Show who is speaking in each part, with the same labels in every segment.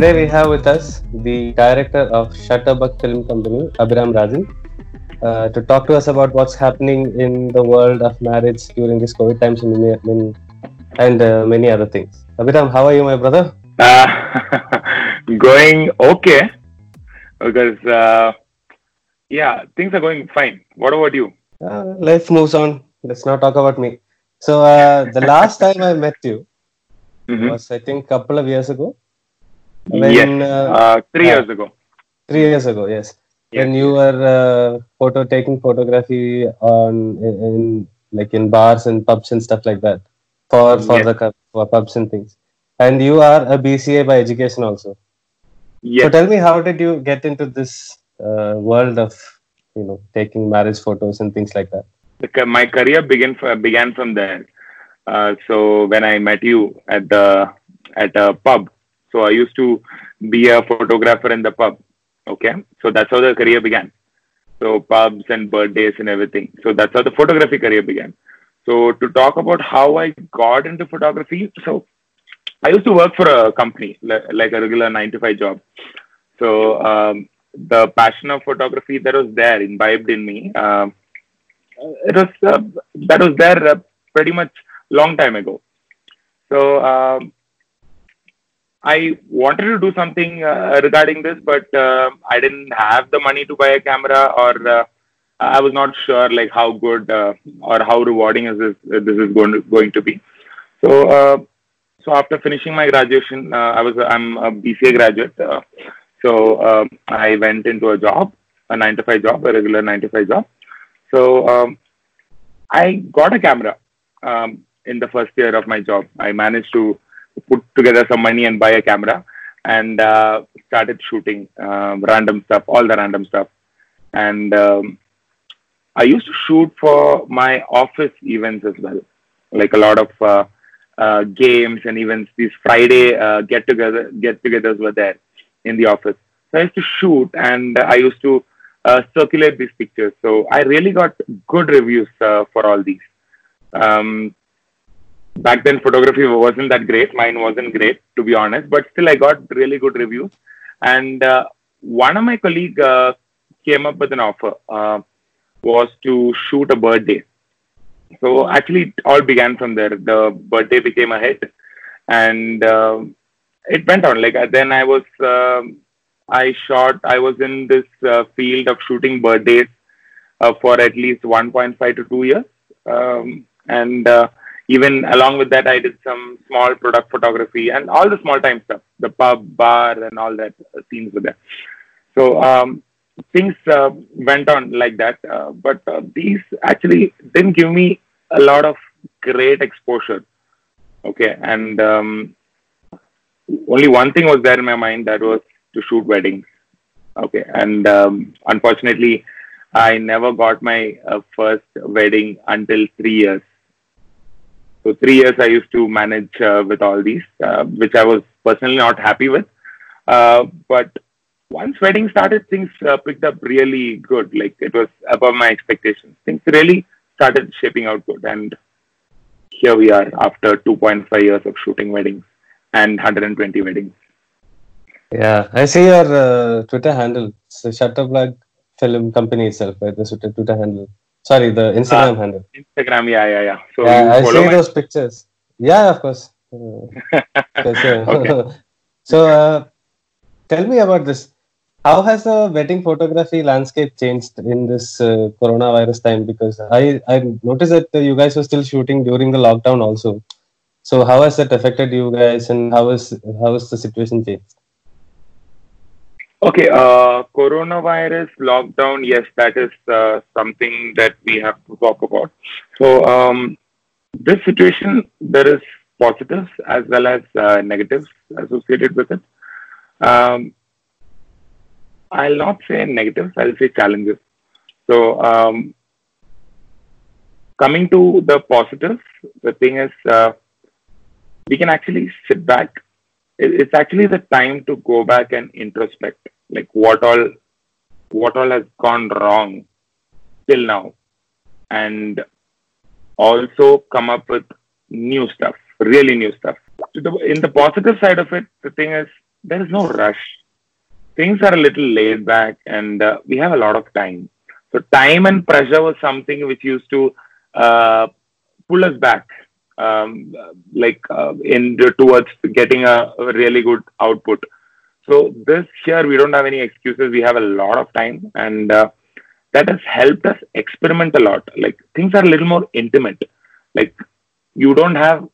Speaker 1: today we have with us the director of Shutterbug Film Company, Abhiram Rajan, uh, to talk to us about what's happening in the world of marriage during this COVID times and, many- and uh, many other things. Abhiram, how are you, my brother?
Speaker 2: Uh, going okay because uh, yeah, things are going fine. What about you?
Speaker 1: Uh, life moves on. Let's not talk about me. So uh, the last time I met you
Speaker 2: Mhm.
Speaker 1: was, I think, a couple of years ago.
Speaker 2: Yes,
Speaker 1: uh,
Speaker 2: uh, three years ago.
Speaker 1: three years ago, yes.
Speaker 2: Yes.
Speaker 1: When you were uh, photo taking photography on in, in like in bars and pubs and stuff like that for for
Speaker 2: Yes.
Speaker 1: the for pubs and things. And you are a BCA by education also.
Speaker 2: Yes.
Speaker 1: So tell me, how did you get into this uh, world of you know taking marriage photos and things like that?
Speaker 2: My career began began from there. Uh, so when I met you at the at a pub, so I used to be a photographer in the pub. Okay, so that's how the career began. So pubs and birthdays and everything. So that's how the photography career began. So to talk about how I got into photography, so I used to work for a company like a regular nine to five job. So um, the passion of photography that was there imbibed in me. Um, it was uh, that was there uh, pretty much long time ago. So um, I wanted to do something uh, regarding this, but uh, I didn't have the money to buy a camera, or uh, I was not sure like how good uh, or how rewarding is this this is going to, going to be. So uh, so after finishing my graduation, uh, I was I'm a BCA graduate. Uh, so um, I went into a job, a nine to five job, a regular nine to five job. So um, I got a camera um, in the first year of my job. I managed to put together some money and buy a camera and uh, started shooting um, random stuff, all the random stuff. And um, I used to shoot for my office events as well, like a lot of uh, uh, games and events. These Friday uh, get together get-togethers were there in the office. So I used to shoot and I used to uh, circulate these pictures. So I really got good reviews uh, for all these. Um, back then, photography wasn't that great. Mine wasn't great, to be honest, but still I got really good reviews. And uh, one of my colleague uh, came up with an offer. Uh, was to shoot a birthday. So actually, it all began from there. The birthday became a hit, and uh, it went on. Like uh, then, I was um I shot. I was in this uh, field of shooting birthdays uh, for at least 1.5 to two years, um, and even along with that, I did some small product photography and all the small time stuff, the pub, bar, and all that uh, scenes were there. So um, things uh, went on like that, uh, but uh, these actually didn't give me a lot of great exposure. Okay, and um, only one thing was there in my mind that was to shoot weddings. Okay, and um, unfortunately, I never got my uh, first wedding until three years. So three years I used to manage uh, with all these, uh, which I was personally not happy with. Uh, but once wedding started, things uh, picked up really good. Like it was above my expectations. Things really started shaping out good, and here we are after 2.5 years of shooting weddings and 120 weddings.
Speaker 1: Yeah, I see your uh, Twitter handle. It's the Film Company itself, right? The Twitter handle. Sorry, the Instagram handle.
Speaker 2: Instagram, yeah, yeah, yeah. So
Speaker 1: yeah, I see
Speaker 2: my-
Speaker 1: those pictures. Yeah, of course. Uh.
Speaker 2: Okay.
Speaker 1: so, uh, tell me about this. How has the wedding photography landscape changed in this uh, coronavirus time? Because I I noticed that uh, you guys were still shooting during the lockdown also. So, how has that affected you guys, and how is how is the situation changed?
Speaker 2: Okay, uh, coronavirus lockdown, yes, that is uh, something that we have to talk about. So, um, this situation, there is positives as well as uh, negatives associated with it. Um, I'll not say negatives, I'll say challenges. So, um, coming to the positives, the thing is, uh, we can actually sit back it's actually the time to go back and introspect like what all what all has gone wrong till now and also come up with new stuff really new stuff in the positive side of it the thing is there is no rush. Things are a little laid back, and uh, we have a lot of time. So time and pressure was something which used to uh, pull us back, um, like uh, in towards getting a, really good output. So this year we don't have any excuses. We have a lot of time, and uh, that has helped us experiment a lot. Like things are a little more intimate. Like you don't have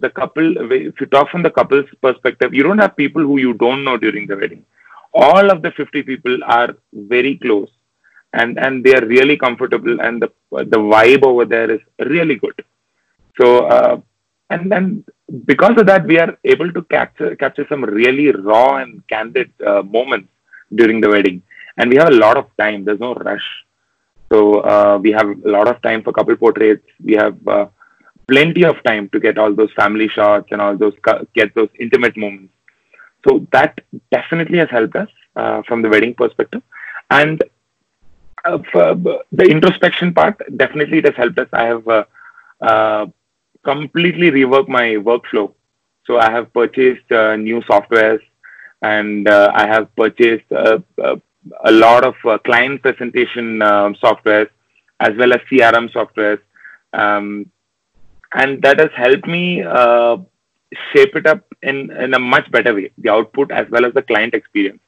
Speaker 2: the couple. If you talk from the couple's perspective, you don't have people who you don't know during the wedding. All of the 50 people are very close, and and they are really comfortable, and the the vibe over there is really good. So uh, and then because of that, we are able to capture capture some really raw and candid uh, moments during the wedding and we have a lot of time. There's no rush, so uh, we have a lot of time for couple portraits. We have uh, plenty of time to get all those family shots and all those get those intimate moments. So that definitely has helped us uh, from the wedding perspective, and uh, the introspection part definitely it has helped us. I have uh, uh, completely reworked my workflow. So I have purchased new softwares and uh, I have purchased uh, uh, a lot of uh, client presentation uh, software as well as CRM software. Um, and that has helped me uh, shape it up in, in a much better way, the output as well as the client experience.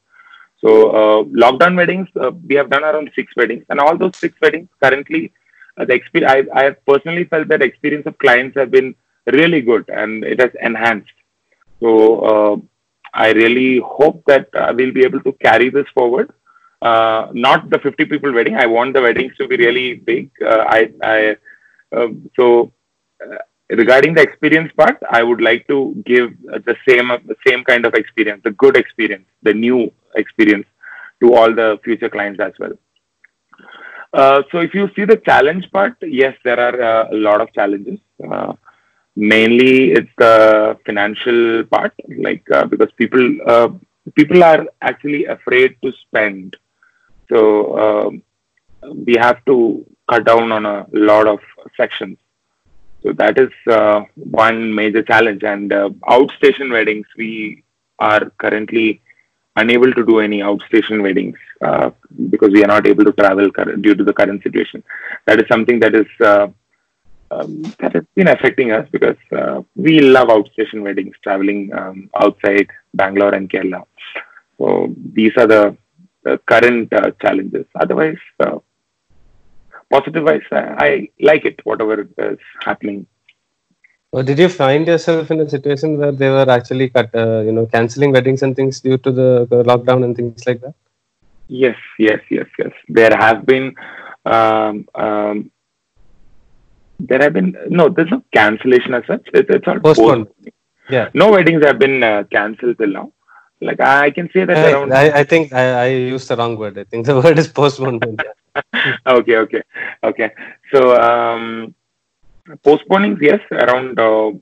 Speaker 2: So, uh, lockdown weddings, uh, we have done around six weddings, and all those six weddings currently, uh, the experience, I, I have personally felt that experience of clients have been really good and it has enhanced. So, I really hope that we'll be able to carry this forward uh, not the 50 people wedding. I want the weddings to be really big. Uh, I, I uh, so uh, regarding the experience part, I would like to give the same the same kind of experience, the good experience, the new experience to all the future clients as well. Uh, so if you see the challenge part, yes, there are uh, a lot of challenges. mainly, it's the financial part, like because people people are actually afraid to spend so um, we have to cut down on a lot of sections. So that is uh, one major challenge. And uh, outstation weddings, we are currently unable to do any outstation weddings uh, because we are not able to travel due to the current situation. That is something that is uh, um, that has been affecting us because uh, we love outstation weddings, traveling um, outside Bangalore and Kerala. So these are the current uh, challenges. Otherwise, uh, positive wise, I like it, whatever is happening.
Speaker 1: Or did you find yourself in a situation where they were actually cut, uh, you know, canceling weddings and things due to the, lockdown and things like that?
Speaker 2: Yes, yes, yes, yes. There have been, um, um, there have been no. There's no cancellation as such. It, it's all postponed. Yeah. No weddings have been uh, cancelled till now. Like I can say that
Speaker 1: I, around. I, I think I, I used the wrong word. I think the word is postponed.
Speaker 2: okay, okay, okay. So um, postponing, yes, around uh,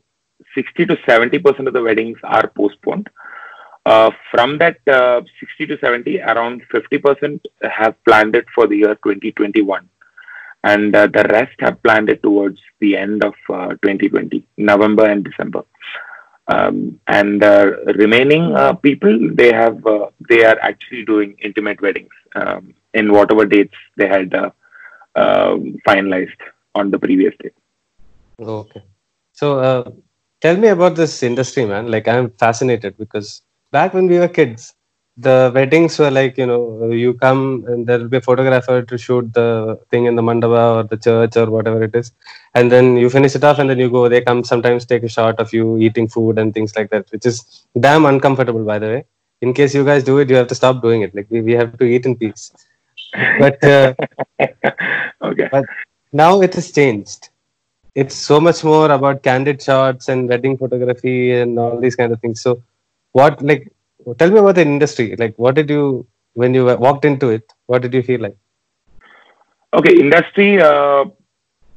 Speaker 2: sixty to seventy percent of the weddings are postponed. Uh, from that uh, 60 to 70, around 50% have planned it for the year 2021. And uh, the rest have planned it towards the end of 2020, uh, November and December. Um, and uh, remaining people, they have they are actually doing intimate weddings um, in whatever dates they had finalized on the previous day.
Speaker 1: Okay, so uh, tell me about this industry, man. Like I'm fascinated because back when we were kids, the weddings were like you know you come and there will be a photographer to shoot the thing in the mandapa or the church or whatever it is. And then you finish it off and then you go. They come sometimes take a shot of you eating food and things like that which is damn uncomfortable by the way. In case you guys do it you have to stop doing it. Like we, we have to eat in peace. But uh, okay. but now it has changed it's so much more about candid shots and wedding photography and all these kind of things. So what like tell me about the industry. Like what did you when you walked into it what did you feel like?
Speaker 2: Okay industry uh,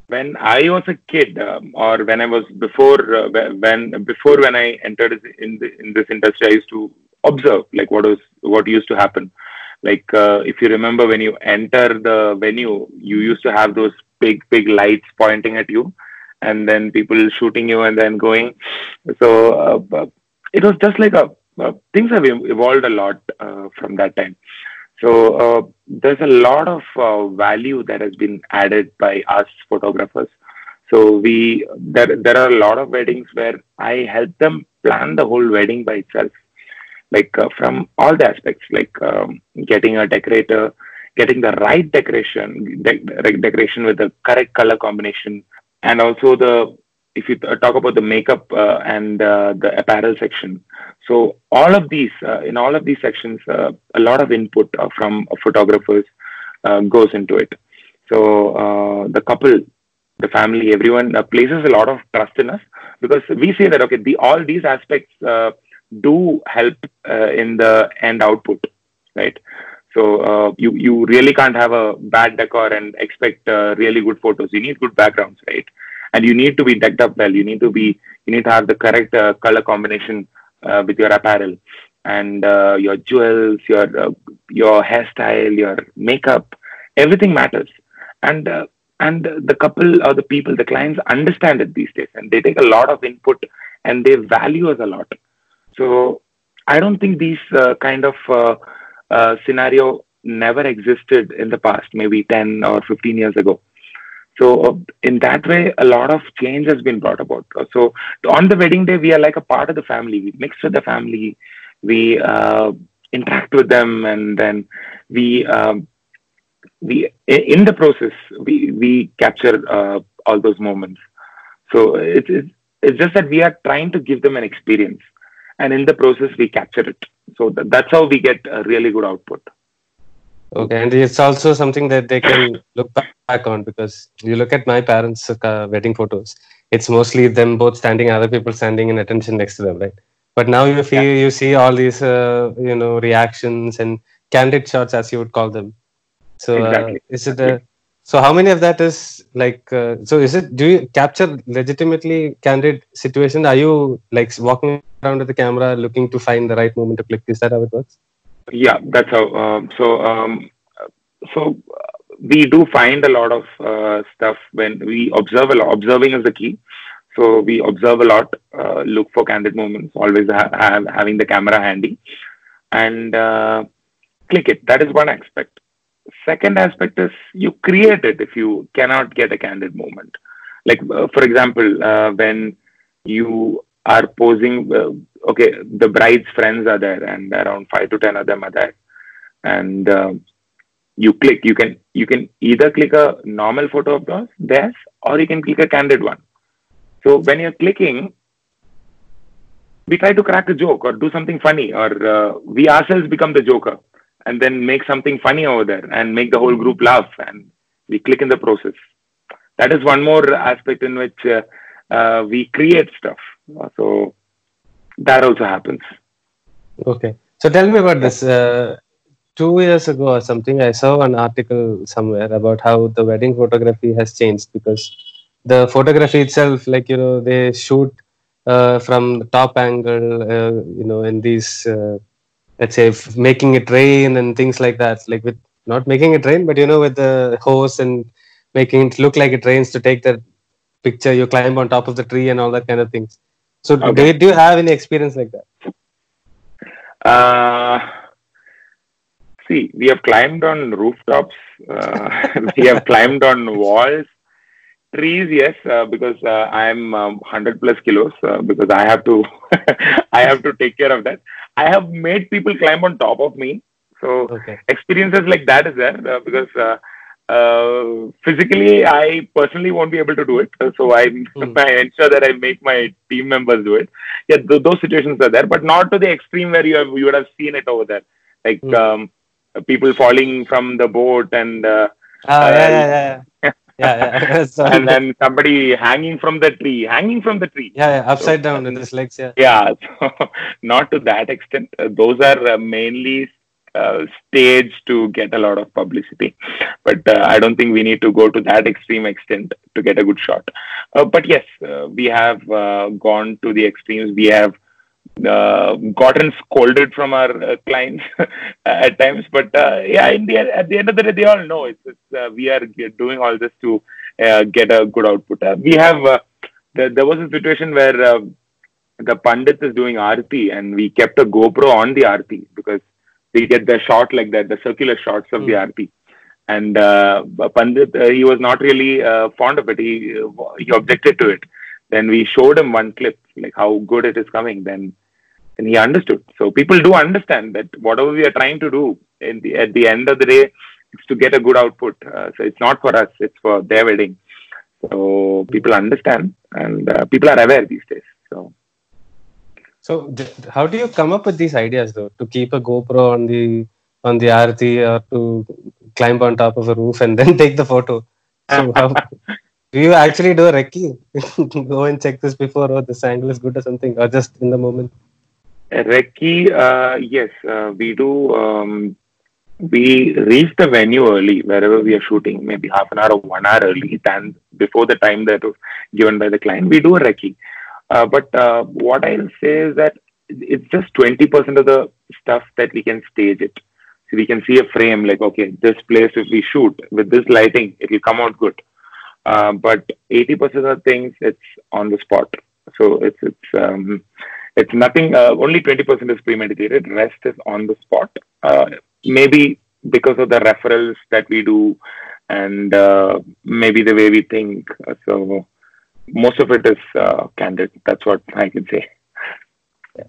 Speaker 2: when i was a kid um, or when i was before uh, when before when i entered in, the, in this industry i used to observe like what was what used to happen. Like uh, if you remember when you enter the venue you used to have those big big lights pointing at you and then people shooting you and then going so uh, it was just like a uh, things have evolved a lot uh, from that time. So uh, there's a lot of uh, value that has been added by us photographers. So we there there are a lot of weddings where I help them plan the whole wedding by itself, like uh, from all the aspects, like um, getting a decorator, getting the right decoration, de- decoration with the correct color combination, and also the if you talk about the makeup uh, and uh, the apparel section. So all of these, uh, in all of these sections, uh, a lot of input uh, from photographers uh, goes into it. So the couple, the family, everyone places a lot of trust in us because we say that okay, the, all these aspects do help in the end output, right? So you you really can't have a bad decor and expect really good photos. You need good backgrounds, right? and you need to be decked up well. You need to be you need to have the correct uh, color combination uh, with your apparel and uh, your jewels, your uh, your hairstyle, your makeup. Everything matters, and uh, and the couple or the people, the clients understand it these days, and they take a lot of input and they value us a lot. So I don't think these uh, kind of scenario never existed in the past, maybe 10 or 15 years ago. So uh, in that way, a lot of change has been brought about. So on the wedding day, we are like a part of the family. We mix with the family, we uh, interact with them, and then we um, we in the process we we capture uh, all those moments. So it's it's just that we are trying to give them an experience, and in the process we capture it. So th- that's how we get a really good output.
Speaker 1: Okay, and it's also something that they can look back on because you look at my parents' uh, wedding photos. It's mostly them both standing, other people standing in attention next to them, right? But now you yeah. you see all these, uh, you know, reactions and candid shots, as you would call them. So, uh, is it a so how many of that is like uh, so is it do you capture legitimately candid situation are you like walking around with the camera looking to find the right moment to click is that how it works
Speaker 2: yeah, that's how. Um, so, um, so we do find a lot of uh, stuff when we observe a lot. Observing is the key. So we observe a lot, uh, look for candid moments, always ha- have having the camera handy, and uh, click it. That is one aspect. Second aspect is you create it if you cannot get a candid moment. Like uh, for example, uh, when you are posing uh, okay the bride's friends are there and around 5 to 10 of them are there. And uh, you click you can you can either click a normal photo of those theirs or you can click a candid one. So when you're clicking we try to crack a joke or do something funny or uh, we ourselves become the joker and then make something funny over there and make the whole group laugh and we click in the process that is one more aspect in which uh, uh we create stuff so that also happens.
Speaker 1: Okay. So tell me about this. Uh, two years ago or something, I saw an article somewhere about how the wedding photography has changed because the photography itself, like, you know, they shoot uh, from the top angle, uh, you know, in these, uh, let's say, making it rain and things like that, like with not making it rain, but, you know, with the hose and making it look like it rains to take the picture, you climb on top of the tree and all that kind of things. So okay. do, do you have any experience like that?
Speaker 2: Uh, see, we have climbed on rooftops. Uh, we have climbed on walls. Trees, yes, uh, because uh, I'm um, 100 plus kilos. Uh, because I have to, I have to take care of that. I have made people climb on top of me. So okay. experiences like that is there uh, because uh, physically, I personally won't be able to do it. So I, mm. I ensure that I make my team members do it. Yeah, th- those situations are there, but not to the extreme where you have, you would have seen it over there, like mm. um, people falling from the boat and. Uh,
Speaker 1: oh, yeah, yeah, yeah. yeah,
Speaker 2: yeah. and then somebody hanging from the tree, hanging from the tree.
Speaker 1: Yeah, yeah. upside so, down in his legs. Yeah.
Speaker 2: Yeah, so not to that extent. Uh, those are uh, mainly uh, stage to get a lot of publicity. But uh, I don't think we need to go to that extreme extent to get a good shot. Uh, but yes, uh, we have uh, gone to the extremes. We have uh, gotten scolded from our clients at times. But yeah, in the, at the end of the day, they all know it's, it's we are doing all this to get a good output. we have there, there was a situation where the pundit is doing arti, and we kept a GoPro on the arti because we get the shot like that, the circular shots of mm. the hmm. arti. And uh, Pandit, uh, he was not really uh, fond of it. He he objected to it. Then we showed him one clip, like how good it is coming. Then and he understood. So people do understand that whatever we are trying to do, in the, at the end of the day, it's to get a good output. Uh, so it's not for us; it's for their wedding. So people understand, and uh, people are aware these days. So.
Speaker 1: So, how do you come up with these ideas though? To keep a GoPro on the on the Aarti or to climb on top of a roof and then take the photo? So, how, do you actually do a recce? Go and check this before, oh, this angle is good or something, or just in the moment?
Speaker 2: Recce, uh, yes, uh, we do. Um, we reach the venue early wherever we are shooting, maybe half an hour or one hour early than before the time that was given by the client. We do a recce. Uh, but uh, what I'll say is that it's just 20% of the stuff that we can stage it. So we can see a frame like, okay, this place, if we shoot with this lighting, it will come out good. Uh, but 80% of things, it's on the spot. So it's, it's, um, it's nothing, uh, only 20% is premeditated, rest is on the spot. Uh, maybe because of the referrals that we do and uh, maybe the way we think. So most of it is uh, candid. That's what I can say.
Speaker 1: Yeah.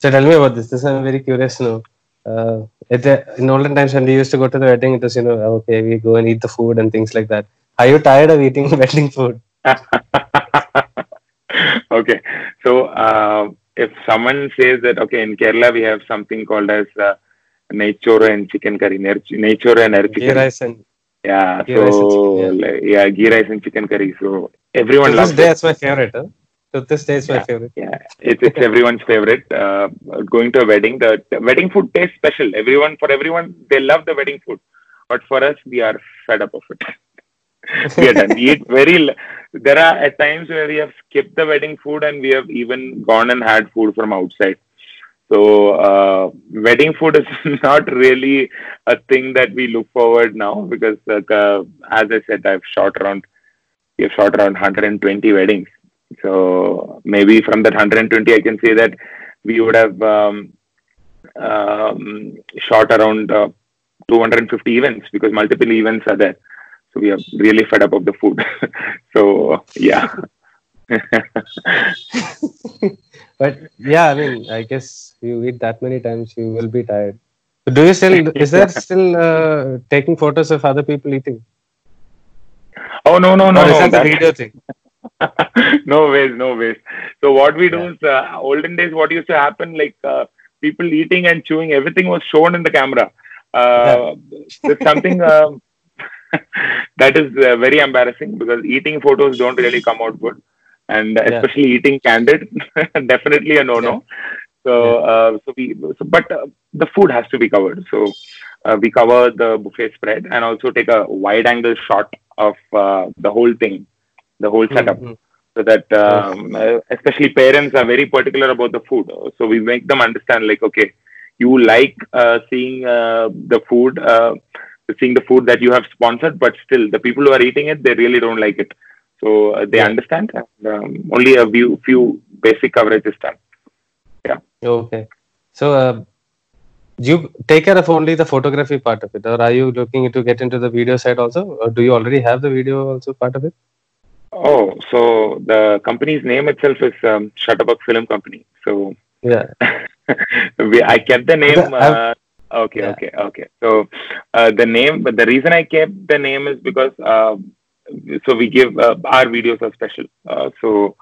Speaker 1: So tell me about this. This I'm very curious to know. Uh, the, in olden times when we used to go to the wedding, it was you know okay we go and eat the food and things like that. Are you tired of eating wedding food?
Speaker 2: okay, so uh, if someone says that okay in Kerala we have something called as uh, nature and chicken curry, nature and chicken.
Speaker 1: ghee rice and
Speaker 2: yeah, ghee so chicken, yeah. yeah, ghee rice and chicken curry. So everyone
Speaker 1: to
Speaker 2: loves
Speaker 1: this day, it's my favorite. Huh? To this day, it's
Speaker 2: yeah,
Speaker 1: my favorite.
Speaker 2: Yeah, it's, it's everyone's favorite. Uh, going to a wedding, the, the, wedding food tastes special. Everyone, for everyone, they love the wedding food. But for us, we are fed up of it. we are done. We eat very. There are at times where we have skipped the wedding food and we have even gone and had food from outside. So uh, wedding food is not really a thing that we look forward now because, uh, as I said, I've shot around we have shot around 120 weddings. So maybe from that 120, I can say that we would have um, um, shot around uh, 250 events because multiple events are there. So we are really fed up of the food. so yeah.
Speaker 1: but yeah, I mean, I guess you eat that many times, you will be tired. Do you still? Is there still uh, taking photos of other people eating?
Speaker 2: Oh no no no!
Speaker 1: Or is
Speaker 2: no,
Speaker 1: that the video thing?
Speaker 2: no ways, no ways. So what we do yeah. is, uh, olden days, what used to happen, like uh, people eating and chewing, everything was shown in the camera. Uh, yeah. something um, that is uh, very embarrassing because eating photos don't really come out good, and especially yeah. eating candid, definitely a no-no. So, uh, so we, so, but uh, the food has to be covered. So uh, we cover the buffet spread and also take a wide-angle shot of uh, the whole thing, the whole setup. Mm-hmm. So that um, uh, especially parents are very particular about the food. So we make them understand, like, okay, you like uh, seeing the food, seeing the food that you have sponsored, but still the people who are eating it, they really don't like it. So they yeah. understand. And, um, only a few few basic coverage is done. Yeah.
Speaker 1: Okay. So, uh, you take care of only the photography part of it, or are you looking to get into the video side also, or do you already have the video also part of it?
Speaker 2: Oh, so the company's name itself is um, Shutterbug Film Company. So
Speaker 1: yeah,
Speaker 2: we, I kept the name. Uh, okay, yeah. okay, okay. So uh, the name, but the reason I kept the name is because uh, so we give uh, our videos are special. Uh, so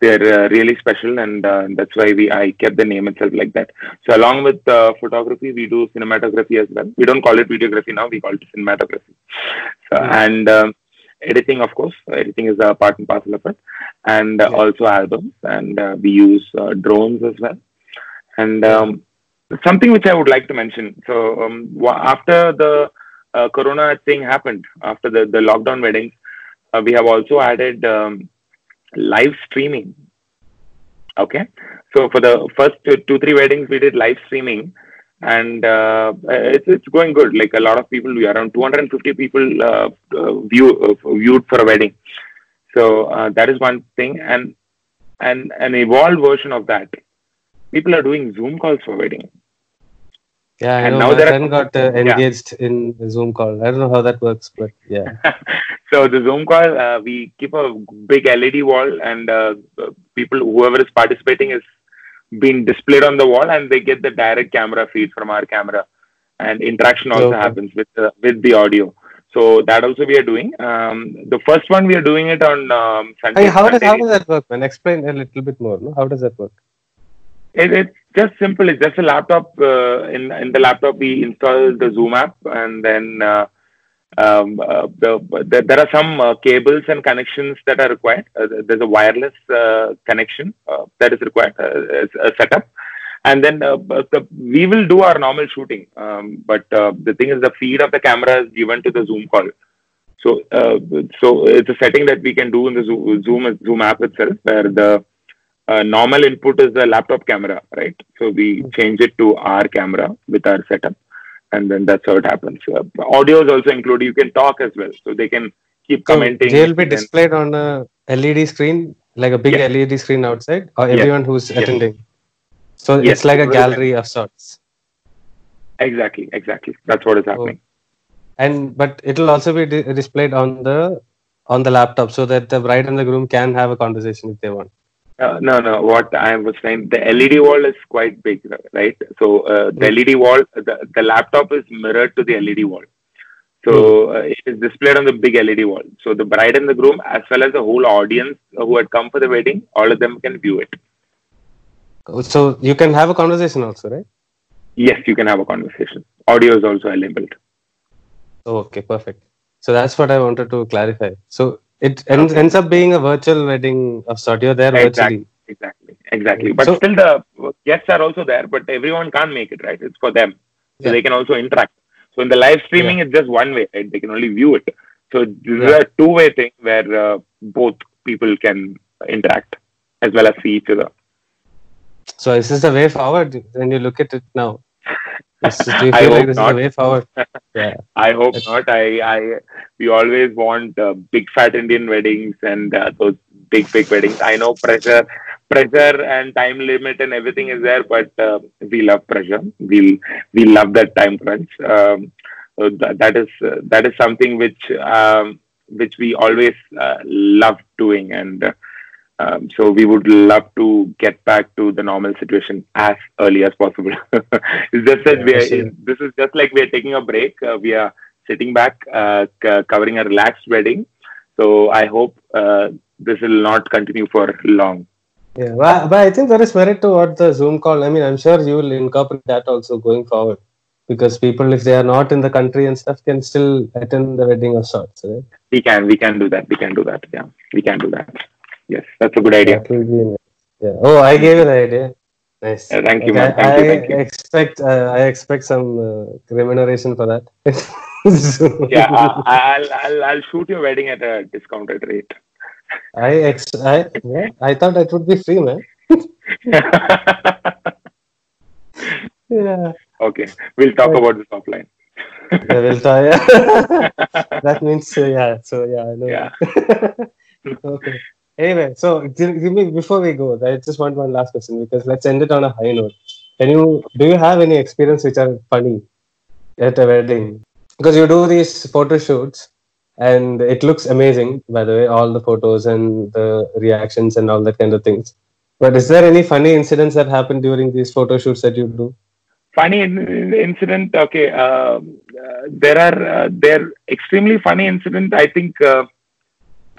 Speaker 2: they're uh, really special and uh, that's why we I kept the name itself like that. So along with uh, photography, we do cinematography as well. We don't call it videography now; we call it cinematography. So, mm-hmm. And um, editing, of course, editing is a part and parcel of it, and uh, also albums. And uh, we use uh, drones as well. And um, something which I would like to mention. So um, after the Corona thing happened, after the the lockdown weddings, we have also added. Um, live streaming. Okay, so for the first two three weddings we did live streaming, and uh, it's it's going good. Like a lot of people, we around 250 people uh, uh, view uh, viewed for a wedding. So uh, that is one thing, and and an evolved version of that. People are doing Zoom calls for wedding.
Speaker 1: Yeah, I
Speaker 2: And
Speaker 1: know.
Speaker 2: now
Speaker 1: My
Speaker 2: are-
Speaker 1: friend got uh,
Speaker 2: Yeah.
Speaker 1: engaged in a Zoom call. I don't know how that works, but yeah.
Speaker 2: so the Zoom call, uh, we keep a big LED wall, and uh, people, whoever is participating, is being displayed on the wall, and they get the direct camera feed from our camera, and interaction also
Speaker 1: Okay.
Speaker 2: happens with the, with the audio. So that also we are doing. Um, the first one we are doing it on um, Sunday.
Speaker 1: Hey, how does how does that work, man? Explain a little bit more. No? How does that work?
Speaker 2: It, it's just simple. It's just a laptop. Uh, in in the laptop, we install the Zoom app, and then uh, um, uh, the, the, there are some uh, cables and connections that are required. Uh, there's a wireless connection that is required, a setup, and then the, we will do our normal shooting. Um, but the thing is, the feed of the camera is given to the Zoom call. So, so it's a setting that we can do in the Zoom Zoom, Zoom app itself, where the uh, normal input is the laptop camera, right? So we change it to our camera with our setup, and then that's how it happens. Uh, audio is also included. You can talk as well, so they can keep
Speaker 1: So
Speaker 2: commenting.
Speaker 1: they'll be displayed on a LED screen, like a big. LED screen outside, or everyone who's attending. So
Speaker 2: Yes.
Speaker 1: it's like a gallery of sorts.
Speaker 2: Exactly, exactly. That's what is happening.
Speaker 1: And but it'll also be di- displayed on the on the laptop so that the bride and the groom can have a conversation if they want.
Speaker 2: Uh, no, no. What I was saying, the LED wall is quite big, right? So uh, the. LED wall, the, the laptop is mirrored to the LED wall. So uh, it is displayed on the big LED wall. So the bride and the groom, as well as the whole audience who had come for the wedding, all of them can view it.
Speaker 1: So you can have a conversation also, right?
Speaker 2: Yes, you can have a conversation. Audio is also enabled.
Speaker 1: Oh, okay, perfect. So that's what I wanted to clarify. So it ends, ends up being a virtual wedding of sort. You're there
Speaker 2: Exactly.
Speaker 1: virtually.
Speaker 2: Exactly, exactly. But
Speaker 1: So-
Speaker 2: still, the guests are also there, but everyone can't make it, right? It's for them, so
Speaker 1: Yeah.
Speaker 2: they can also interact. So in the live streaming, it's just one way, right? They can only view it. So this is a two-way thing where uh, both people can interact as well as see each other.
Speaker 1: So this is this the way forward when you look at it now? Is, do you
Speaker 2: I
Speaker 1: feel like
Speaker 2: hope
Speaker 1: this
Speaker 2: not.
Speaker 1: is the way forward? Yeah.
Speaker 2: I hope
Speaker 1: That's-
Speaker 2: not. I, I, we always want uh, big fat Indian weddings and uh, those big, big weddings. I know pressure, pressure and time limit and everything is there, but uh, we love pressure. We we love that time crunch. Um, so that, that is uh, that is something which um, which we always uh, love doing, and uh, um, so we would love to get back to the normal situation as early as possible. it's just that
Speaker 1: Yeah,
Speaker 2: we are,
Speaker 1: see.
Speaker 2: this is just like we are taking a break. Uh, we are sitting back, uh, c- covering a relaxed wedding. So I hope uh, this will not continue for long.
Speaker 1: Yeah, but, but I think there is merit to what the Zoom call. I mean, I'm sure you will incorporate that also going forward because people, if they are not in the country and stuff, can still attend the wedding of sorts. Right?
Speaker 2: We can, we can do that. We can do that. Yeah, we can do that. Yes, that's a good idea.
Speaker 1: That will be nice. Yeah. Oh, I gave you the idea. Nice.
Speaker 2: Uh, thank you, man.
Speaker 1: I,
Speaker 2: Thank you,
Speaker 1: I
Speaker 2: thank you.
Speaker 1: expect uh, I expect some uh, remuneration for that.
Speaker 2: Yeah, I'll, I'll, I'll shoot your wedding at a discounted rate.
Speaker 1: I ex- I yeah, I thought it would be free, man. Yeah.
Speaker 2: okay, we'll talk about this offline.
Speaker 1: Yeah, we'll try. that means uh, yeah. So yeah, I know.
Speaker 2: Yeah.
Speaker 1: okay. Anyway, so give me before we go, I just want one last question because let's end it on a high note. Can you do you have any experience which are funny at a wedding? Because you do these photo shoots and it looks amazing, by the way, all the photos and the reactions and all that kind of things. But is there any funny incidents that happen during these photo shoots that you do?
Speaker 2: funny in- incident okay uh, uh, there are uh, there extremely funny incident i think uh,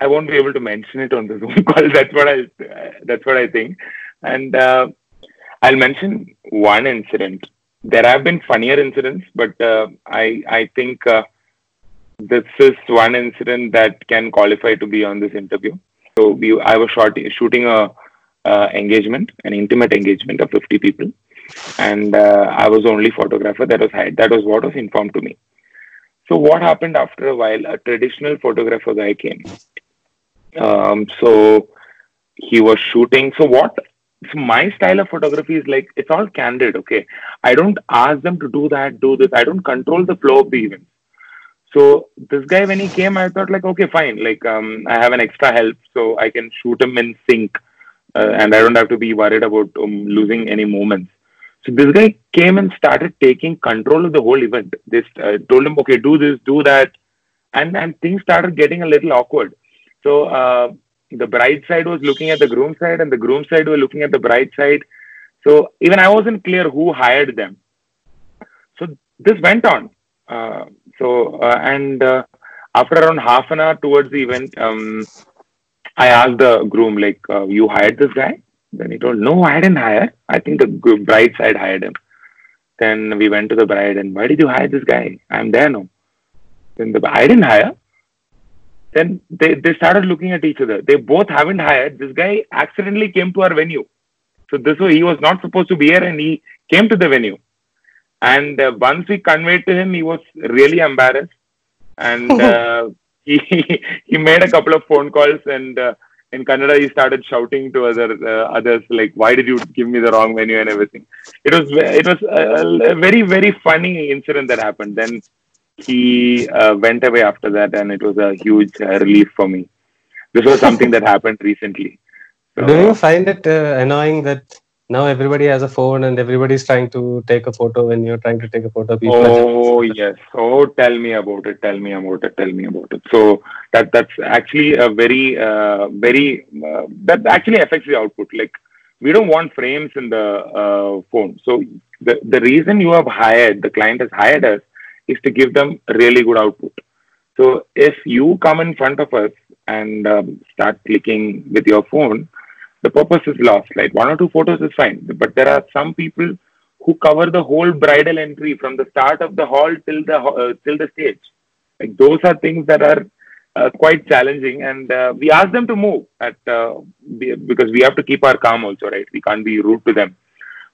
Speaker 2: i won't be able to mention it on the zoom call that's what i that's what i think and uh, i'll mention one incident there have been funnier incidents but uh, i i think uh, this is one incident that can qualify to be on this interview so we i was shooting a engagement an intimate engagement of 50 people and uh, I was the only photographer that was hired. That was what was informed to me. So what happened after a while? A traditional photographer guy came. Um, so he was shooting. So what? So my style of photography is like it's all candid. Okay, I don't ask them to do that, do this. I don't control the flow of the event. So this guy, when he came, I thought like, okay, fine. Like um, I have an extra help, so I can shoot him in sync uh, and I don't have to be worried about um, losing any moments. So this guy came and started taking control of the whole event. They uh, told him, okay, do this, do that, and and things started getting a little awkward. So uh, the bride side was looking at the groom side, and the groom side were looking at the bride side. So even I wasn't clear who hired them. So this went on. Uh, so uh, and uh, after around half an hour towards the event, um, I asked the groom like, uh, "You hired this guy?" Then he told, "No, I didn't hire. I think the bride side hired him." Then we went to the bride and, "Why did you hire this guy? I'm there now." Then the I didn't hire. Then they, they started looking at each other. They both haven't hired. This guy accidentally came to our venue. So this way he was not supposed to be here and he came to the venue. And uh, once we conveyed to him, he was really embarrassed. And uh, he, he made a couple of phone calls and uh, in Kannada he started shouting to other uh, others like, "Why did you give me the wrong venue and everything?" It was it was a, a very very funny incident that happened. Then he uh, went away after that, and it was a huge uh, relief for me. This was something that happened recently.
Speaker 1: So, Do you find it uh, annoying that now everybody has a phone and everybody's trying to take a photo when you're trying to take a photo?
Speaker 2: oh yes. Oh, tell me about it. Tell me about it. Tell me about it. So that that's actually a very uh, very uh, that actually affects the output. Like we don't want frames in the uh, phone. So the the reason you have hired the client has hired us is to give them really good output. So if you come in front of us and um, start clicking with your phone, the purpose is lost. Like one or two photos is fine, but there are some people who cover the whole bridal entry from the start of the hall till the uh, till the stage. Like those are things that are uh, quite challenging, and uh, we ask them to move at uh, because we have to keep our calm also, right? We can't be rude to them.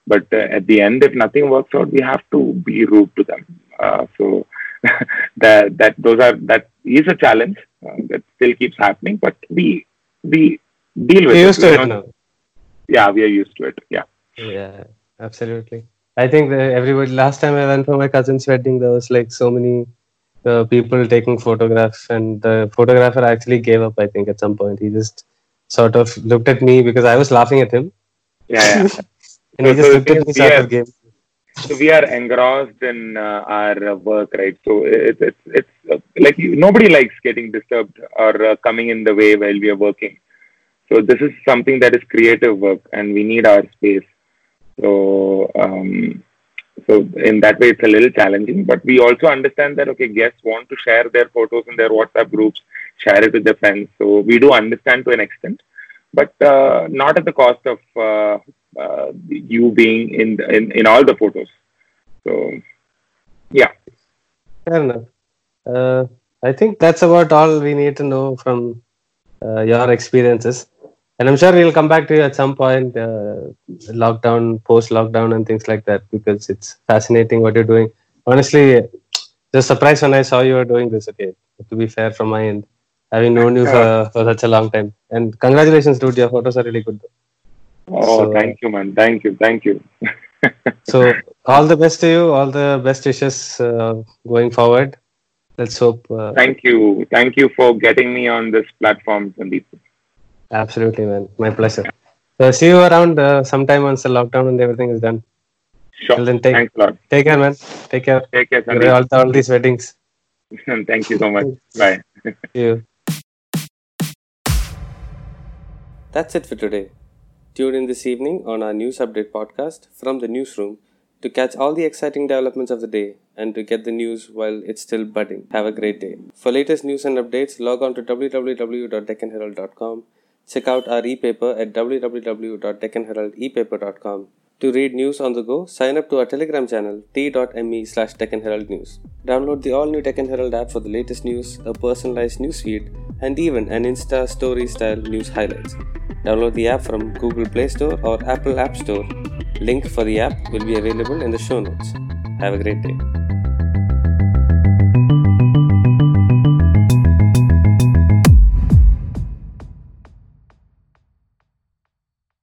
Speaker 2: But uh, at the end, if nothing works out, we have to be rude to them. Uh, so that that those are that is a challenge uh, that still keeps happening, but we we deal with
Speaker 1: We're
Speaker 2: it.
Speaker 1: used to it
Speaker 2: don't-
Speaker 1: now.
Speaker 2: Yeah, we are used to it. Yeah.
Speaker 1: Yeah, absolutely. I think that everybody. Last time I went for my cousin's wedding, there was like so many uh, people taking photographs, and the photographer actually gave up. I think at some point he just sort of looked at me because I was laughing at him,
Speaker 2: Yeah, yeah.
Speaker 1: and he just
Speaker 2: so
Speaker 1: looked at me,
Speaker 2: we
Speaker 1: sort
Speaker 2: are-
Speaker 1: of gave.
Speaker 2: So we are engrossed in uh, our uh, work, right? So it's it's it's uh, like you, nobody likes getting disturbed or uh, coming in the way while we are working. So this is something that is creative work, and we need our space. So um, so in that way, it's a little challenging. But we also understand that okay, guests want to share their photos in their WhatsApp groups, share it with their friends. So we do understand to an extent, but uh, not at the cost of uh, you being in, in in all the photos. So yeah,
Speaker 1: Fair enough. Uh, I think that's about all we need to know from uh, your experiences. And I'm sure we'll come back to you at some point, uh, lockdown, post lockdown, and things like that, because it's fascinating what you're doing. Honestly, just surprised when I saw you were doing this. Okay, to be fair from my end, having known you for, for such a long time. And congratulations, dude. Your photos are really good.
Speaker 2: Oh,
Speaker 1: So-
Speaker 2: thank you, man. Thank you, thank you.
Speaker 1: So, all the best to you. All the best wishes uh, going forward. Let's hope. Uh,
Speaker 2: thank you, thank you for getting me on this platform, Sandeep.
Speaker 1: Absolutely, man. My pleasure. So see you around uh, sometime once the lockdown and everything is done.
Speaker 2: Sure.
Speaker 1: Till then, take
Speaker 2: Thanks a lot.
Speaker 1: take care, man. Take care.
Speaker 2: Take care, Sandeep.
Speaker 1: all, all these weddings.
Speaker 2: thank you so much. Bye.
Speaker 1: See you.
Speaker 3: That's it for today. Tune in this evening on our news update podcast from the newsroom to catch all the exciting developments of the day and to get the news while it's still budding. Have a great day. For latest news and updates, log on to www.deccanherald.com. Check out our e-paper at www.deccanheraldepaper.com. To read news on the go, sign up to our Telegram channel t.me slash Deccan Herald News. Download the all-new Deccan Herald app for the latest news, a personalized news feed, and even an Insta story style news highlights. Download the app from Google Play Store or Apple App Store. Link for the app will be available in the show notes. Have a great day.